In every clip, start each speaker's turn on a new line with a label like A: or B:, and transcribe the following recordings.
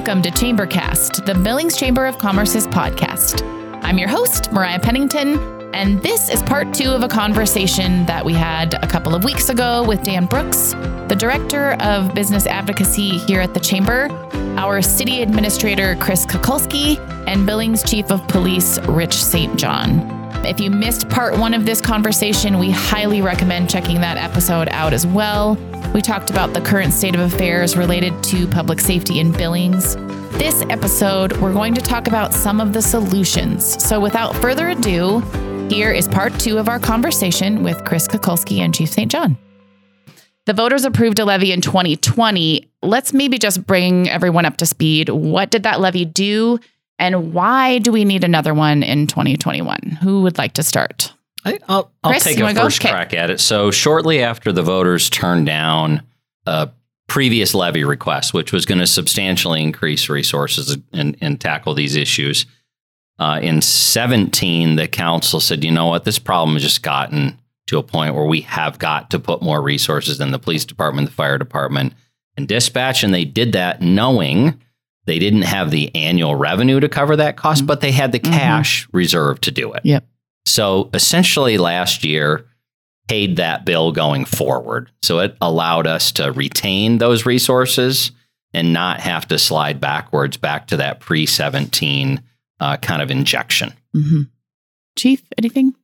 A: Welcome to Chambercast, the Billings Chamber of Commerce's podcast. I'm your host, Mariah Pennington, and this is part two of a conversation that we had a couple of weeks ago with Dan Brooks, the Director of Business Advocacy here at the Chamber, our City Administrator, Chris Kukulski, and Billings Chief of Police, Rich St. John. If you missed part one of this conversation, we highly recommend checking that episode out as well. We talked about the current state of affairs related to public safety in Billings. This episode, we're going to talk about some of the solutions. So without further ado, here is part two of our conversation with Chris Kukulski and Chief St. John. The voters approved a levy in 2020. Let's maybe just bring everyone up to speed. What did that levy do? And why do we need another one in 2021? Who would like to start?
B: I, will take a
A: go?
B: first crack at it. So, shortly after the voters turned down a previous levy request, which was going to substantially increase resources and, and tackle these issues, uh, in 17, the council said, you know what, this problem has just gotten to a point where we have got to put more resources in the police department, the fire department, and dispatch. And they did that knowing they didn't have the annual revenue to cover that cost,
A: Mhm.
B: but they had the
A: Mhm.
B: cash reserved to do it.
A: Yep.
B: So essentially, last year paid that bill going forward. So it allowed us to retain those resources and not have to slide backwards back to that pre 17 uh, kind of injection.
A: Mm-hmm. Chief, anything?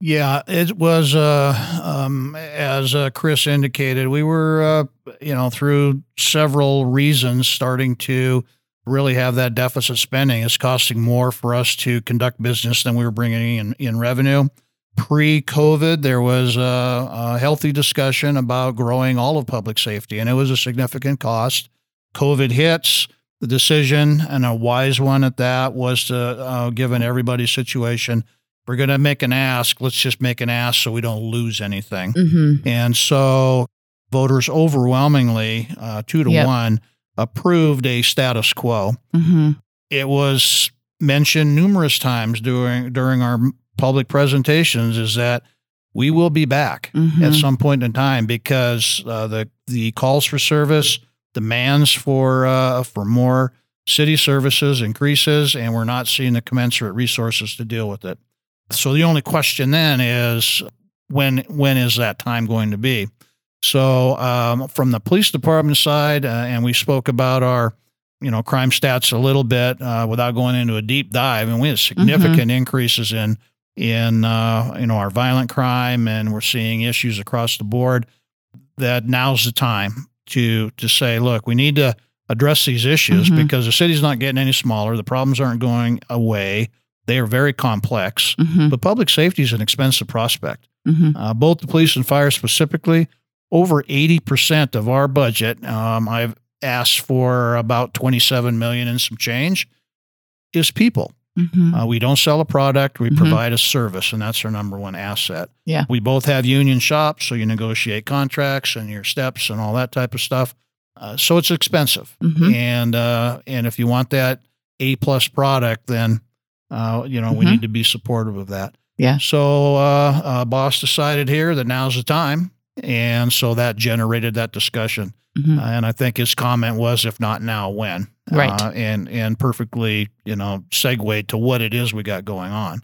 C: Yeah, it was uh, um, as uh, Chris indicated. We were, uh, you know, through several reasons, starting to really have that deficit spending. It's costing more for us to conduct business than we were bringing in in revenue. Pre-COVID, there was a, a healthy discussion about growing all of public safety, and it was a significant cost. COVID hits. The decision, and a wise one at that, was to, uh, given everybody's situation, we're going to make an ask. Let's just make an ask so we don't lose anything.
A: Mm-hmm.
C: And so voters overwhelmingly, uh, two to
A: Yep.
C: one, approved a status quo.
A: Mm-hmm.
C: It was mentioned numerous times during during our public presentations is that we will be back
A: Mhm.
C: at some point in time because uh, the the calls for service, demands for uh, for more city services increases, and we're not seeing the commensurate resources to deal with it. So the only question then is when when is that time going to be? So um, from the police department side, uh, and we spoke about our you know crime stats a little bit uh, without going into a deep dive, and we had significant increases in in uh, you know our violent crime, and we're seeing issues across the board. That now's the time to to say, look, we need to address these issues
A: Mhm.
C: because the city's not getting any smaller. The problems aren't going away. They are very complex.
A: Mm-hmm.
C: But public safety is an expensive prospect.
A: Mm-hmm.
C: Uh, both the police and fire specifically, over 80% of our budget, um, I've asked for about 27 million and some change, is people.
A: Mm-hmm.
C: Uh, we don't sell a product, we
A: Mhm.
C: provide a service, and that's our number one asset.
A: Yeah.
C: We both have union shops, so you negotiate contracts and your steps and all that type of stuff. Uh, so it's expensive.
A: Mm-hmm.
C: And uh, and if you want that A plus product, then uh, you know we
A: Mhm.
C: need to be supportive of that.
A: Yeah.
C: So uh, uh, boss decided here that now's the time, and so that generated that discussion.
A: Mm-hmm.
C: Uh, and I think his comment was, "If not now, when?"
A: Right.
C: Uh, and and perfectly, you know, segued to what it is we got going on.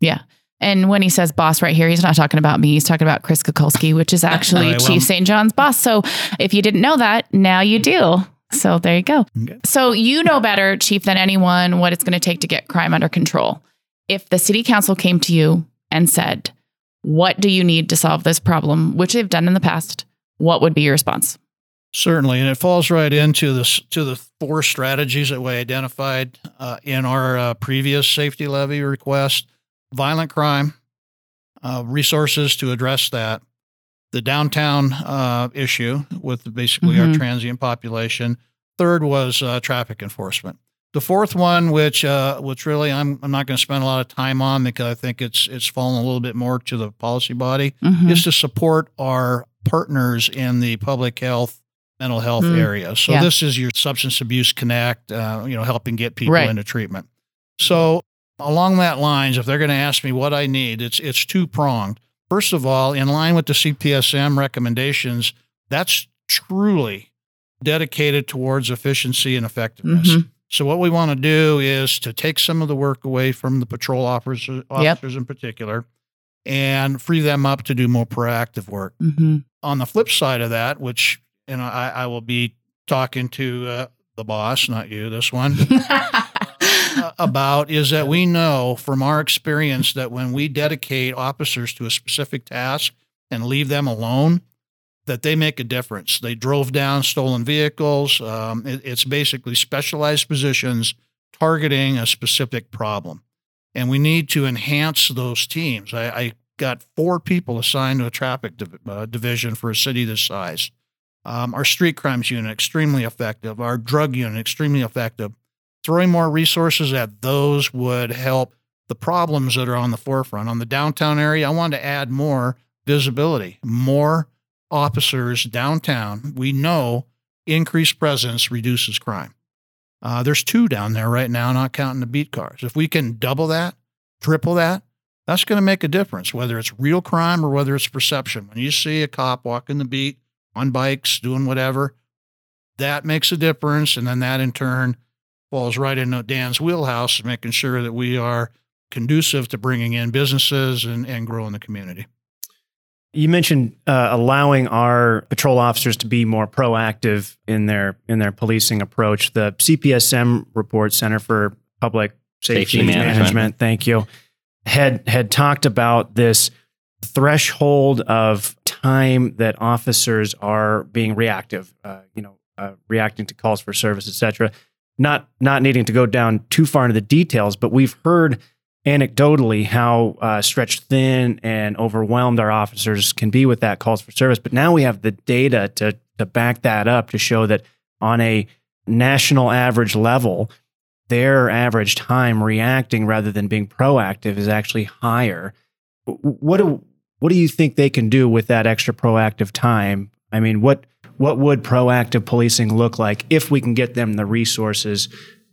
C: Yeah.
A: And when he says boss right here, he's not talking about me. He's talking about Chris Kukulski, which is actually
C: Right, well-
A: Chief St. John's boss. So if you didn't know that, now you do. So there you go.
C: Okay.
A: So you know better, Chief, than anyone what it's going to take to get crime under control. If the city council came to you and said, What do you need to solve this problem, which they've done in the past, what would be your response?
C: Certainly, and it falls right into this to the four strategies that we identified uh, in our uh, previous safety levy request: violent crime, uh, resources to address that, the downtown uh, issue with basically
A: Mhm.
C: our transient population. Third was uh, traffic enforcement. The fourth one, which uh, which really I'm I'm not going to spend a lot of time on because I think it's it's fallen a little bit more to the policy body
A: Mhm.
C: is to support our partners in the public health, mental health
A: Mm.
C: area. So
A: Yeah.
C: this is your substance abuse connect, uh, you know, helping get people
A: Right.
C: into treatment. So along that lines, if they're going to ask me what I need, it's it's two pronged. First of all, in line with the CPSM recommendations, that's truly dedicated towards efficiency and effectiveness.
A: Mhm.
C: So what we want to do is to take some of the work away from the patrol officers, officers in particular, and free them up to do more proactive work.
A: Mhm.
C: On the flip side of that, which you know I, I will be talking to uh, the boss, not you, this one, uh, about is that we know from our experience that when we dedicate officers to a specific task and leave them alone, that they make a difference. They drove down stolen vehicles. Um, it- it's basically specialized positions targeting a specific problem. And we need to enhance those teams. I, I got four people assigned to a traffic div- uh, division for a city this size. Um, our street crimes unit, extremely effective. Our drug unit, extremely effective. Throwing more resources at those would help the problems that are on the forefront. On the downtown area, I wanted to add more visibility, more officers downtown. We know increased presence reduces crime. Uh, there's two down there right now, not counting the beat cars. If we can double that, triple that, that's going to make a difference, whether it's real crime or whether it's perception. When you see a cop walking the beat on bikes, doing whatever, that makes a difference. And then that in turn falls right into Dan's wheelhouse, making sure that we are conducive to bringing in businesses and, and growing the community.
D: You mentioned uh, allowing our patrol officers to be more proactive in their in their policing approach. The CPSM report, Center for Public Safety,
B: Safety
D: Management.
B: Management.
D: thank you, had had talked about this threshold of time that officers are being reactive. Uh, you know, uh, reacting to calls for service, etc. Not not needing to go down too far into the details, but we've heard anecdotally how uh, stretched thin and overwhelmed our officers can be with that calls for service. But now we have the data to to back that up to show that on a national average level, their average time reacting rather than being proactive is actually higher. What do what do you think they can do with that extra proactive time? I mean, what what would proactive policing look like if we can get them the resources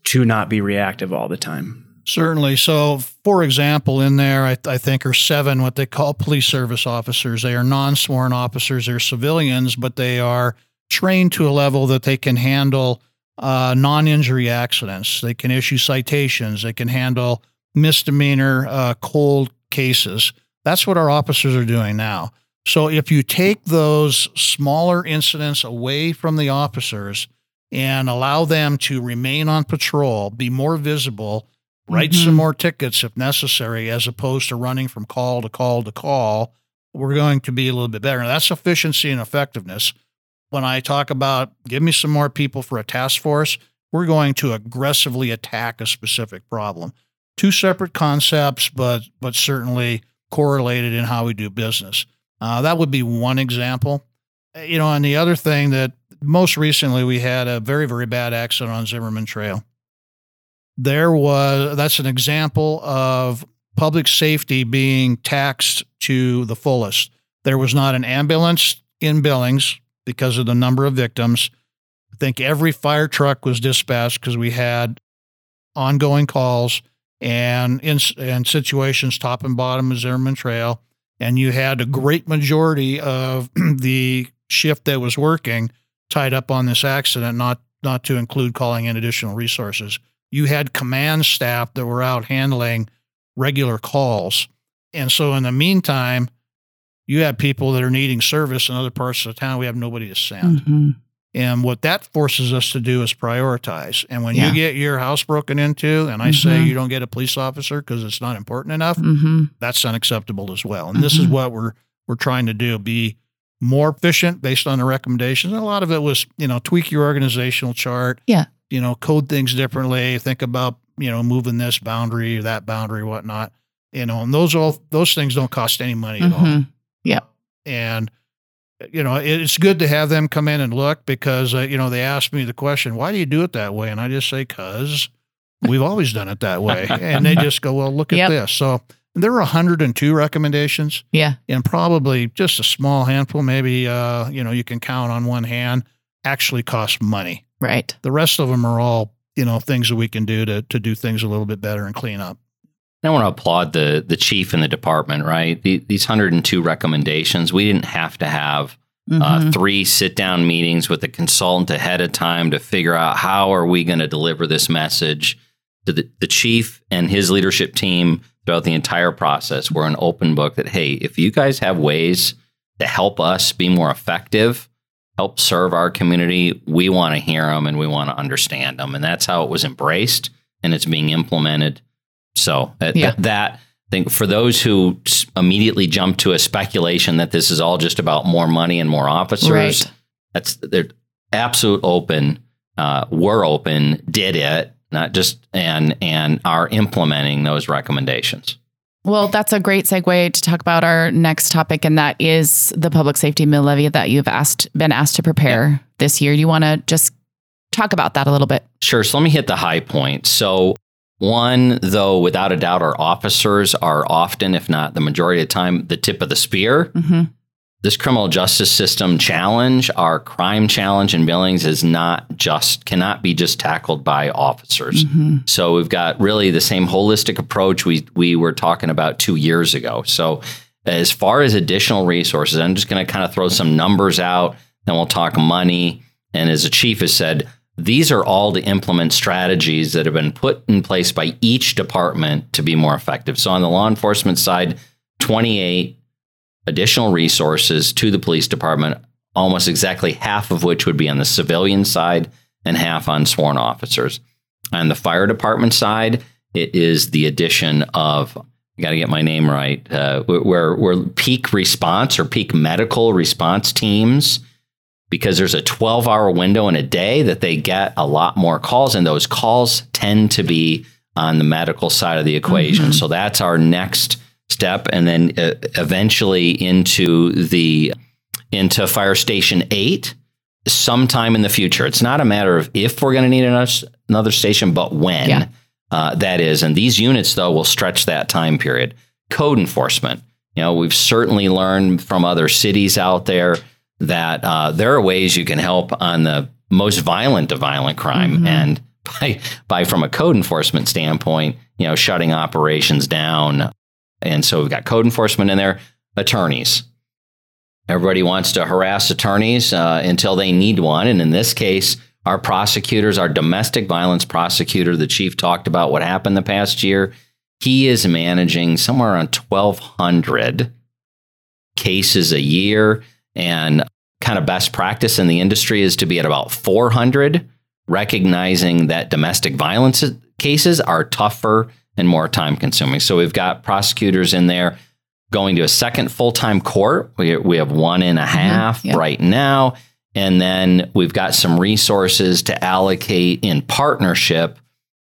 D: to not be reactive all the time?
C: Certainly. So, for example, in there, I, I think are seven what they call police service officers. They are non sworn officers, they're civilians, but they are trained to a level that they can handle uh, non injury accidents. They can issue citations, they can handle misdemeanor uh, cold cases. That's what our officers are doing now. So, if you take those smaller incidents away from the officers and allow them to remain on patrol, be more visible, write
A: Mhm.
C: some more tickets if necessary, as opposed to running from call to call to call, we're going to be a little bit better. Now, that's efficiency and effectiveness. When I talk about give me some more people for a task force, we're going to aggressively attack a specific problem. Two separate concepts, but but certainly correlated in how we do business. Uh, that would be one example. You know, and the other thing that most recently we had a very very bad accident on Zimmerman Trail there was that's an example of public safety being taxed to the fullest. There was not an ambulance in Billings because of the number of victims. I think every fire truck was dispatched because we had ongoing calls and in and situations top and bottom of Zimmerman Trail, and you had a great majority of the shift that was working tied up on this accident, not not to include calling in additional resources you had command staff that were out handling regular calls. And so in the meantime, you have people that are needing service in other parts of the town. We have nobody to send.
A: Mhm.
C: And what that forces us to do is prioritize. And when
A: Yeah.
C: you get your house broken into and I say
A: Mhm.
C: you don't get a police officer because it's not important enough,
A: Mhm.
C: that's unacceptable as well. And this is
A: Mhm.
C: what we're we're trying to do: be more efficient based on the recommendations. And a lot of it was, you know, tweak your organizational chart.
A: Yeah.
C: You know, code things differently. Think about you know moving this boundary, or that boundary, whatnot. You know, and those all those things don't cost any money at all.
A: Mhm. Yep.
C: And you know, it's good to have them come in and look because uh, you know they asked me the question, "Why do you do it that way?" And I just say, "Cause we've always done it that way." and they just go, "Well, look at this." So there were 102 recommendations,
A: Yeah.
C: and probably just a small handful, maybe uh, you know, you can count on one hand, actually cost money.
A: Right.
C: The rest of them are all you know things that we can do to to do things a little bit better and clean up.
B: I want to applaud the the chief and the department. Right, the, these 102 recommendations. We didn't have to have uh,
A: Mhm.
B: three sit down meetings with the consultant ahead of time to figure out how are we going to deliver this message to the, the chief and his leadership team throughout the entire process. We're an open book that, hey, if you guys have ways to help us be more effective, help serve our community, we want to hear them and we want to understand them. And that's how it was embraced and it's being implemented. So uh,
A: Yeah.
B: that, that I think for those who s- immediately jump to a speculation that this is all just about more money and more officers,
A: Right.
B: that's they're absolute open. Uh, we're open, did it, not just and and are implementing those recommendations.
A: Well, that's a great segue to talk about our next topic, and that is the public safety mill levy that you've asked been asked to prepare this year. Do you want to just talk about that a little bit?
B: Sure. So let me hit the high points. So, one, though, without a doubt, our officers are often, if not the majority of the time, the tip of the spear.
A: Mm-hmm.
B: This criminal justice system challenge, our crime challenge in Billings, is not just, cannot be just tackled by officers.
A: Mm-hmm.
B: So we've got really the same holistic approach we we were talking about two years ago. So as far as additional resources, I'm just going to kind of throw some numbers out, then we'll talk money. And as the chief has said, these are all to implement strategies that have been put in place by each department to be more effective. So on the law enforcement side, 28 additional resources to the police department, almost exactly half of which would be on the civilian side and half on sworn officers. On the fire department side, it is the addition of I got to get my name right. Uh, where where peak response or peak medical response teams, because there's a 12 hour window in a day that they get a lot more calls, and those calls tend to be on the medical side of the equation.
A: Mhm.
B: So that's our next step, and then uh, eventually into the into fire station eight sometime in the future. It's not a matter of if we're going to need another, another station, but when
A: Yeah.
B: uh, that is. And these units, though, will stretch that time period. Code enforcement. You know, we've certainly learned from other cities out there that uh, there are ways you can help on the most violent of violent crime.
A: Mhm.
B: And by, by from a code enforcement standpoint, you know, shutting operations down. And so we've got code enforcement in there, attorneys. Everybody wants to harass attorneys uh, until they need one. And in this case, our prosecutors, our domestic violence prosecutor, the chief talked about what happened the past year. He is managing somewhere around 1,200 cases a year. And kind of best practice in the industry is to be at about 400, recognizing that domestic violence cases are tougher and more time consuming. So we've got prosecutors in there going to a second full time court. We, we have one and a half
A: yeah.
B: right now. And then we've got some resources to allocate in partnership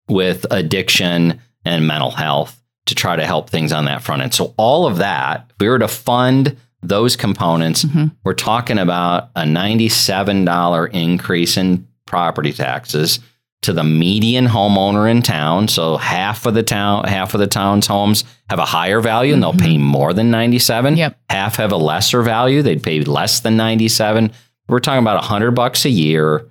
B: with addiction and mental health to try to help things on that front end. So, all of that, if we were to fund those components,
A: Mhm.
B: we're talking about a $97 increase in property taxes to the median homeowner in town. So half of the town, half of the town's homes have a higher value and they'll pay more than 97.
A: Yep.
B: Half have a lesser value. They'd pay less than 97. We're talking about 100 bucks a year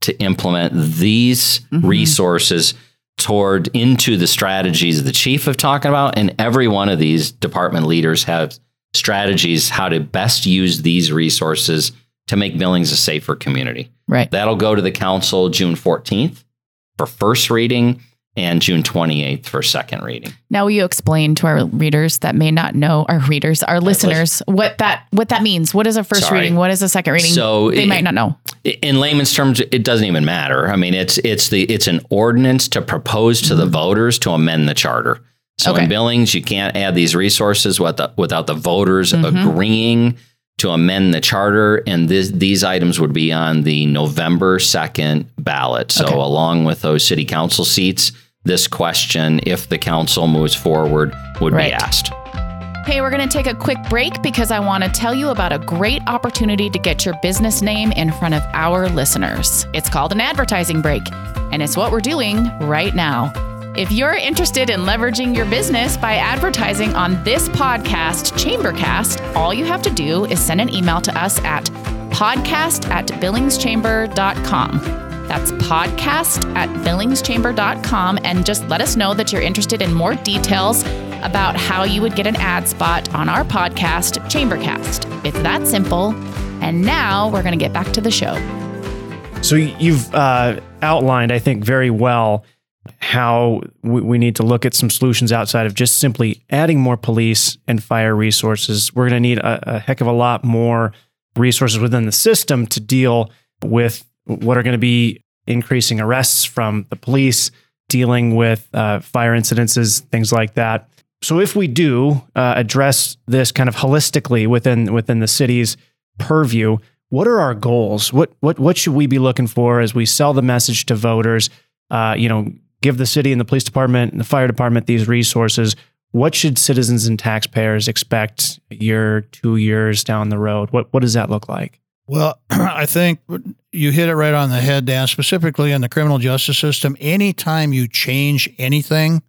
B: to implement these
A: Mhm.
B: resources toward into the strategies the chief of talking about and every one of these department leaders have strategies how to best use these resources to make Billings a safer community.
A: Right.
B: That'll go to the council June 14th for first reading and June 28th for second reading.
A: Now, will you explain to our readers that may not know, our readers, our listeners, what that what that means? What is a first
B: Sorry.
A: reading? What is a second reading?
B: So
A: they
B: it-
A: might not know.
B: in layman's terms, it doesn't even matter. I mean, it's it's the it's an ordinance to propose to the voters to amend the charter. So
A: Okay.
B: in Billings, you can't add these resources without the, without the voters
A: Mhm.
B: agreeing to amend the charter, and this, these items would be on the November second ballot. So
A: Okay.
B: along with those city council seats, this question, if the council moves forward, would
A: Right.
B: be asked.
A: Hey, we're going to take a quick break because I want to tell you about a great opportunity to get your business name in front of our listeners. It's called an advertising break, and it's what we're doing right now. If you're interested in leveraging your business by advertising on this podcast, Chambercast, all you have to do is send an email to us at podcast at billingschamber.com. That's podcast at billingschamber.com and just let us know that you're interested in more details about how you would get an ad spot on our podcast, Chambercast. It's that simple. And now we're going to get back to the show.
D: So you've uh, outlined, I think, very well how we, we need to look at some solutions outside of just simply adding more police and fire resources. We're going to need a, a heck of a lot more resources within the system to deal with what are going to be increasing arrests from the police, dealing with uh, fire incidences, things like that. So if we do uh, address this kind of holistically within within the city's purview, what are our goals? What what what should we be looking for as we sell the message to voters? Uh, you know, give the city and the police department and the fire department these resources. What should citizens and taxpayers expect a year, two years down the road? What what does that look like?
C: Well, I think you hit it right on the head, Dan. Specifically in the criminal justice system, anytime you change anything,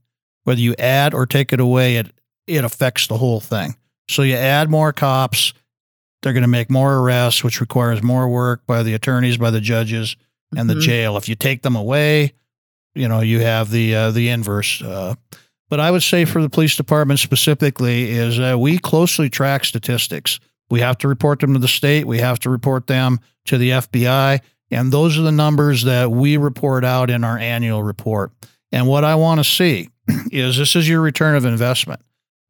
C: whether you add or take it away, it it affects the whole thing. So you add more cops, they're going to make more arrests, which requires more work by the attorneys, by the judges, and
A: Mhm.
C: the jail. If you take them away, you know you have the uh, the inverse. Uh, but I would say for the police department specifically is uh, we closely track statistics. We have to report them to the state. We have to report them to the FBI, and those are the numbers that we report out in our annual report. And what I want to see is this is your return of investment.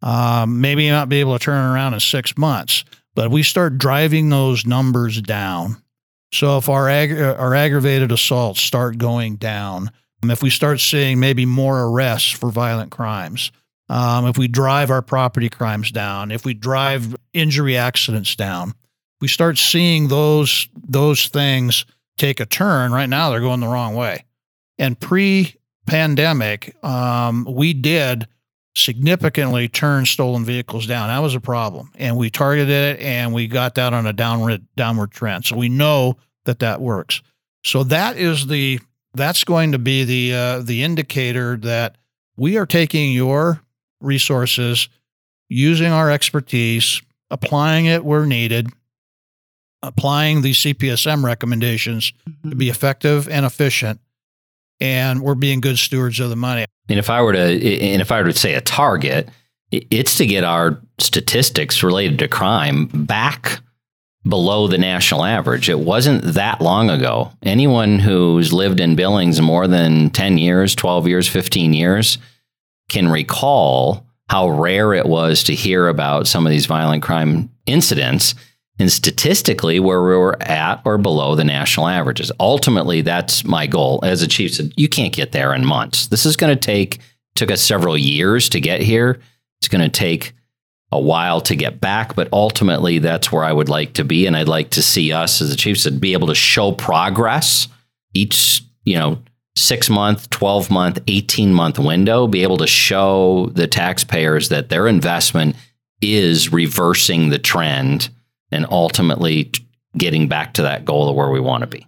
C: Um, maybe you not be able to turn around in six months, but we start driving those numbers down. So if our ag- our aggravated assaults start going down, if we start seeing maybe more arrests for violent crimes, um, if we drive our property crimes down, if we drive injury accidents down, we start seeing those those things take a turn. Right now, they're going the wrong way. And pre-pandemic, um, we did significantly turn stolen vehicles down. That was a problem, and we targeted it, and we got that on a downward downward trend. So we know that that works. So that is the that's going to be the uh, the indicator that we are taking your resources, using our expertise, applying it where needed, applying the CPSM recommendations to be effective and efficient, and we're being good stewards of the money.
B: And if I were to, and if I were to say a target, it's to get our statistics related to crime back below the national average. It wasn't that long ago. Anyone who's lived in Billings more than 10 years, 12 years, 15 years can recall how rare it was to hear about some of these violent crime incidents and statistically where we were at or below the national averages. Ultimately, that's my goal. As a chief said, you can't get there in months. This is going to take took us several years to get here. It's going to take a while to get back, but ultimately that's where I would like to be and I'd like to see us as the chief said be able to show progress each, you know, 6 month, 12 month, 18 month window, be able to show the taxpayers that their investment is reversing the trend and ultimately getting back to that goal of where we want to be.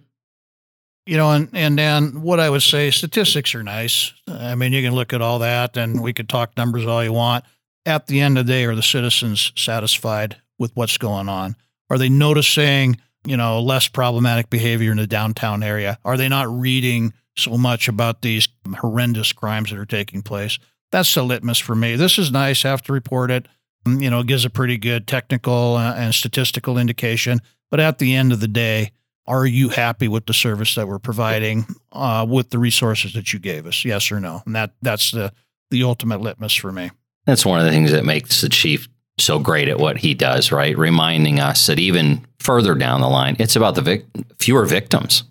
C: You know, and and Dan, what I would say, statistics are nice. I mean, you can look at all that, and we could talk numbers all you want. At the end of the day, are the citizens satisfied with what's going on? Are they noticing, you know, less problematic behavior in the downtown area? Are they not reading so much about these horrendous crimes that are taking place? That's the litmus for me. This is nice. I Have to report it. Um, You know, it gives a pretty good technical uh, and statistical indication. But at the end of the day, are you happy with the service that we're providing uh, with the resources that you gave us? Yes or no? And that that's the the ultimate litmus for me.
B: That's one of the things that makes the chief so great at what he does, right? Reminding us that even further down the line, it's about the vic- fewer victims.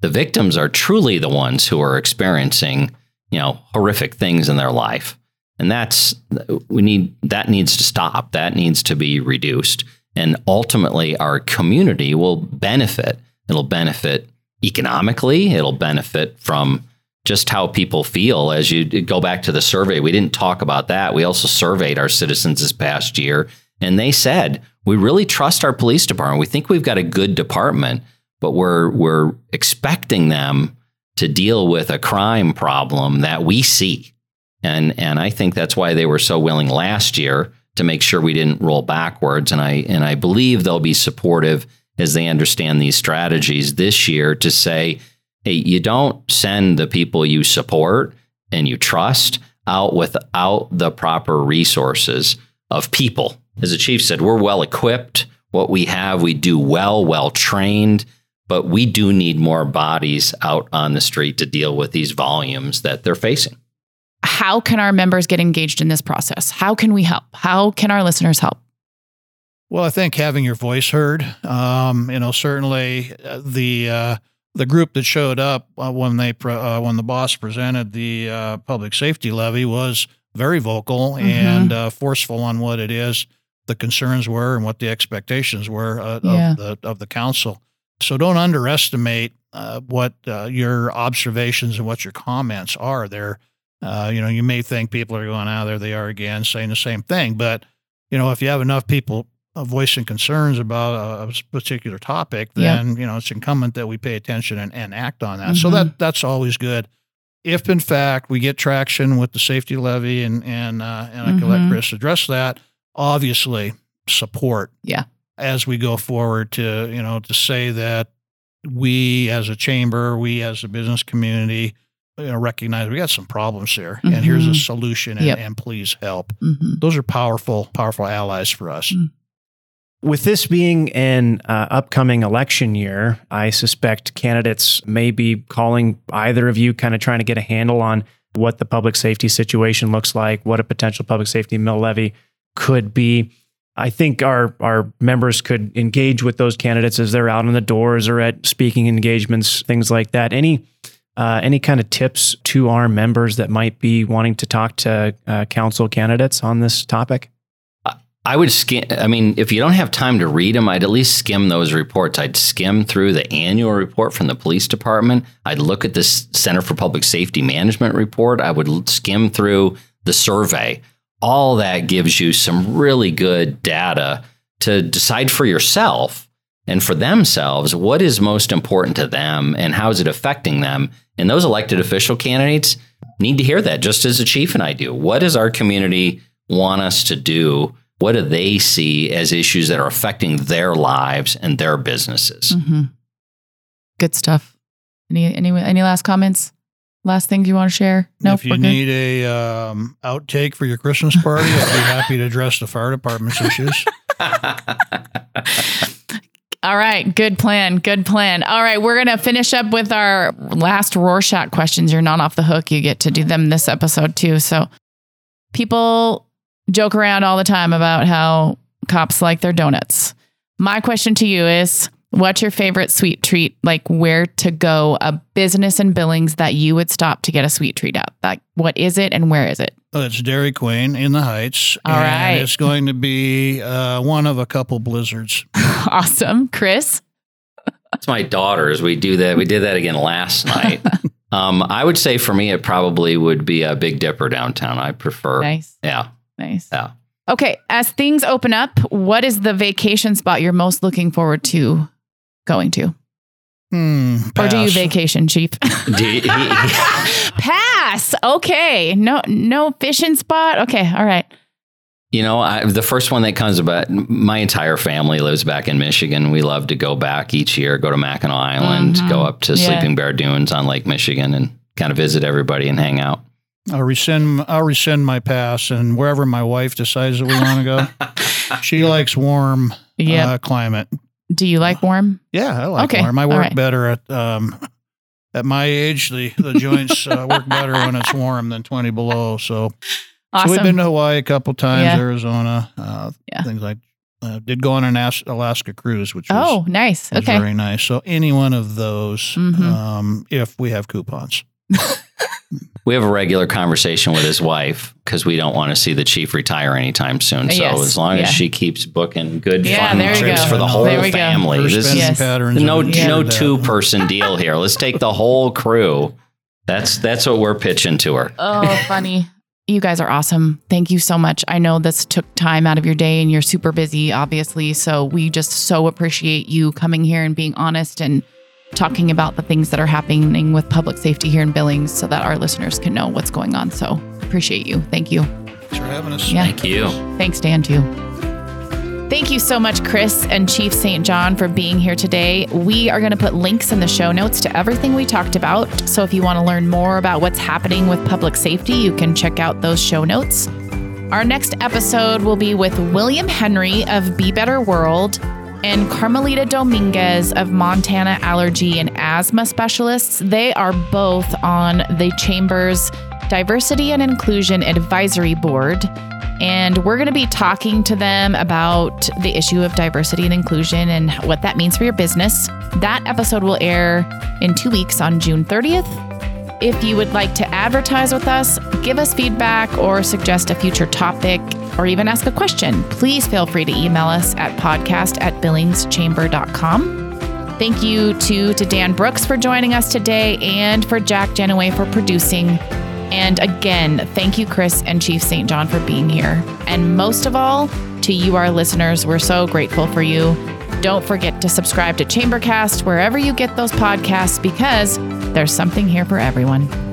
B: The victims are truly the ones who are experiencing, you know, horrific things in their life. And that's we need that needs to stop. That needs to be reduced. And ultimately our community will benefit. It'll benefit economically, it'll benefit from just how people feel as you go back to the survey. We didn't talk about that. We also surveyed our citizens this past year, and they said, we really trust our police department. We think we've got a good department, but we're, we're expecting them to deal with a crime problem that we see. And, and I think that's why they were so willing last year to make sure we didn't roll backwards. And I, and I believe they'll be supportive as they understand these strategies this year to say, you don't send the people you support and you trust out without the proper resources of people. As the chief said, we're well equipped, what we have, we do well, well trained, but we do need more bodies out on the street to deal with these volumes that they're facing.
A: How can our members get engaged in this process? How can we help? How can our listeners help?
C: Well, I think having your voice heard, um, you know, certainly uh, the uh, the group that showed up uh, when they uh, when the boss presented the uh, public safety levy was very vocal
A: Mhm.
C: and uh, forceful on what it is the concerns were and what the expectations were uh,
A: Yeah.
C: of the of the council. So don't underestimate uh, what uh, your observations and what your comments are. There, uh, you know, you may think people are going out there they are again saying the same thing, but you know, if you have enough people uh, voicing concerns about a, a particular topic, then you know it's incumbent that we pay attention and, and act on that. So
A: Mhm.
C: that that's always good. If in fact we get traction with the safety levy and and uh, and I can let Chris address that, obviously support.
A: Yeah.
C: As we go forward to you know to say that we as a chamber, we as a business community, you know, recognize we got some problems here, and here's a
A: Mhm.
C: solution, and,
A: Yep.
C: and please help.
A: Mhm.
C: Those are powerful, powerful allies for us.
D: With this being an uh, upcoming election year, I suspect candidates may be calling either of you, kind of trying to get a handle on what the public safety situation looks like, what a potential public safety mill levy could be. I think our our members could engage with those candidates as they're out on the doors or at speaking engagements, things like that. Any uh, any kind of tips to our members that might be wanting to talk to uh, council candidates on this topic?
B: I would skim. I mean, if you don't have time to read them, I'd at least skim those reports. I'd skim through the annual report from the police department. I'd look at this Center for Public Safety Management report. I would skim through the survey. All that gives you some really good data to decide for yourself and for themselves what is most important to them and how is it affecting them. And those elected official candidates need to hear that, just as the chief and I do. What does our community want us to do? What do they see as issues that are affecting their lives and their businesses?
A: Mhm. Good stuff. Any any any last comments? Last things you want to share? No,
C: if you
A: we're good?
C: need a um, outtake for your Christmas party, I'd be happy to address the fire department's issues.
A: All right, good plan. Good plan. All right, we're gonna finish up with our last Rorschach questions. You're not off the hook. You get to do them this episode too. So, people joke around all the time about how cops like their donuts. My question to you is: What's your favorite sweet treat? Like where to go? A business in Billings that you would stop to get a sweet treat at? Like what is it and where is it?
C: Uh, It's Dairy Queen in the Heights.
A: All
C: and
A: right.
C: It's going to be uh, one of a couple blizzards.
A: awesome, Chris.
B: It's my daughters. We do that. We did that again last night. um, I would say for me, it probably would be a Big Dipper downtown. I prefer.
A: Nice,
B: Yeah.
A: Nice.
B: Yeah.
A: Okay, as things open up, what is the vacation spot you're most looking forward to going to?
C: Hmm,
A: Or do you vacation, Chief?
B: You-
A: Pass. Okay. No no fishing spot. Okay. All right.
B: You know, I, the first one that comes about, my entire family lives back in Michigan. We love to go back each year, go to Mackinac Island,
A: Mhm.
B: go up to
A: Yeah.
B: Sleeping Bear Dunes on Lake Michigan and kind of visit everybody and hang out.
C: I'll rescind. I'll rescind my pass, and wherever my wife decides that we want to go, she likes warm
A: Yeah.
C: uh, climate.
A: Do you like warm?
C: Yeah, I like
A: Okay,
C: warm. I work
A: right.
C: better at um, at my age. The the joints uh, work better when it's warm than twenty below. So,
A: Awesome.
C: so we've been to Hawaii a couple times,
A: Yeah.
C: Arizona, uh,
A: Yeah.
C: things like. Uh, did go on an As- Alaska cruise, which was,
A: oh, nice.
C: was
A: Okay.
C: very nice. So any one of those,
A: Mhm.
C: um, if we have coupons.
B: We have a regular conversation with his wife because we don't want to see the chief retire anytime soon. So
A: Yes,
B: as long
A: yeah.
B: as she keeps booking good
A: Yeah,
B: fun trips
A: go.
B: for the whole
A: There go.
B: family, this
C: spending
A: Yes.
C: patterns.
B: no
A: Yeah.
B: no two person deal here. Let's take the whole crew. That's that's what we're pitching to her.
A: Oh, funny. You guys are awesome. Thank you so much. I know this took time out of your day and you're super busy, obviously. So we just so appreciate you coming here and being honest and talking about the things that are happening with public safety here in Billings so that our listeners can know what's going on. So appreciate you. Thank you.
C: Thanks for having us.
A: Yeah.
B: Thank you.
A: Thanks, Dan, too. Thank you so much, Chris and Chief St. John, for being here today. We are going to put links in the show notes to everything we talked about. So if you want to learn more about what's happening with public safety, you can check out those show notes. Our next episode will be with William Henry of Be Better World. And Carmelita Dominguez of Montana Allergy and Asthma Specialists. They are both on the Chamber's Diversity and Inclusion Advisory Board. And we're going to be talking to them about the issue of diversity and inclusion and what that means for your business. That episode will air in two weeks on June 30th. If you would like to advertise with us, give us feedback, or suggest a future topic, or even ask a question, please feel free to email us at podcast at billingschamber.com. Thank you to, to Dan Brooks for joining us today and for Jack Genoway for producing. And again, thank you, Chris and Chief St. John, for being here. And most of all, to you, our listeners, we're so grateful for you. Don't forget to subscribe to Chambercast wherever you get those podcasts because there's something here for everyone.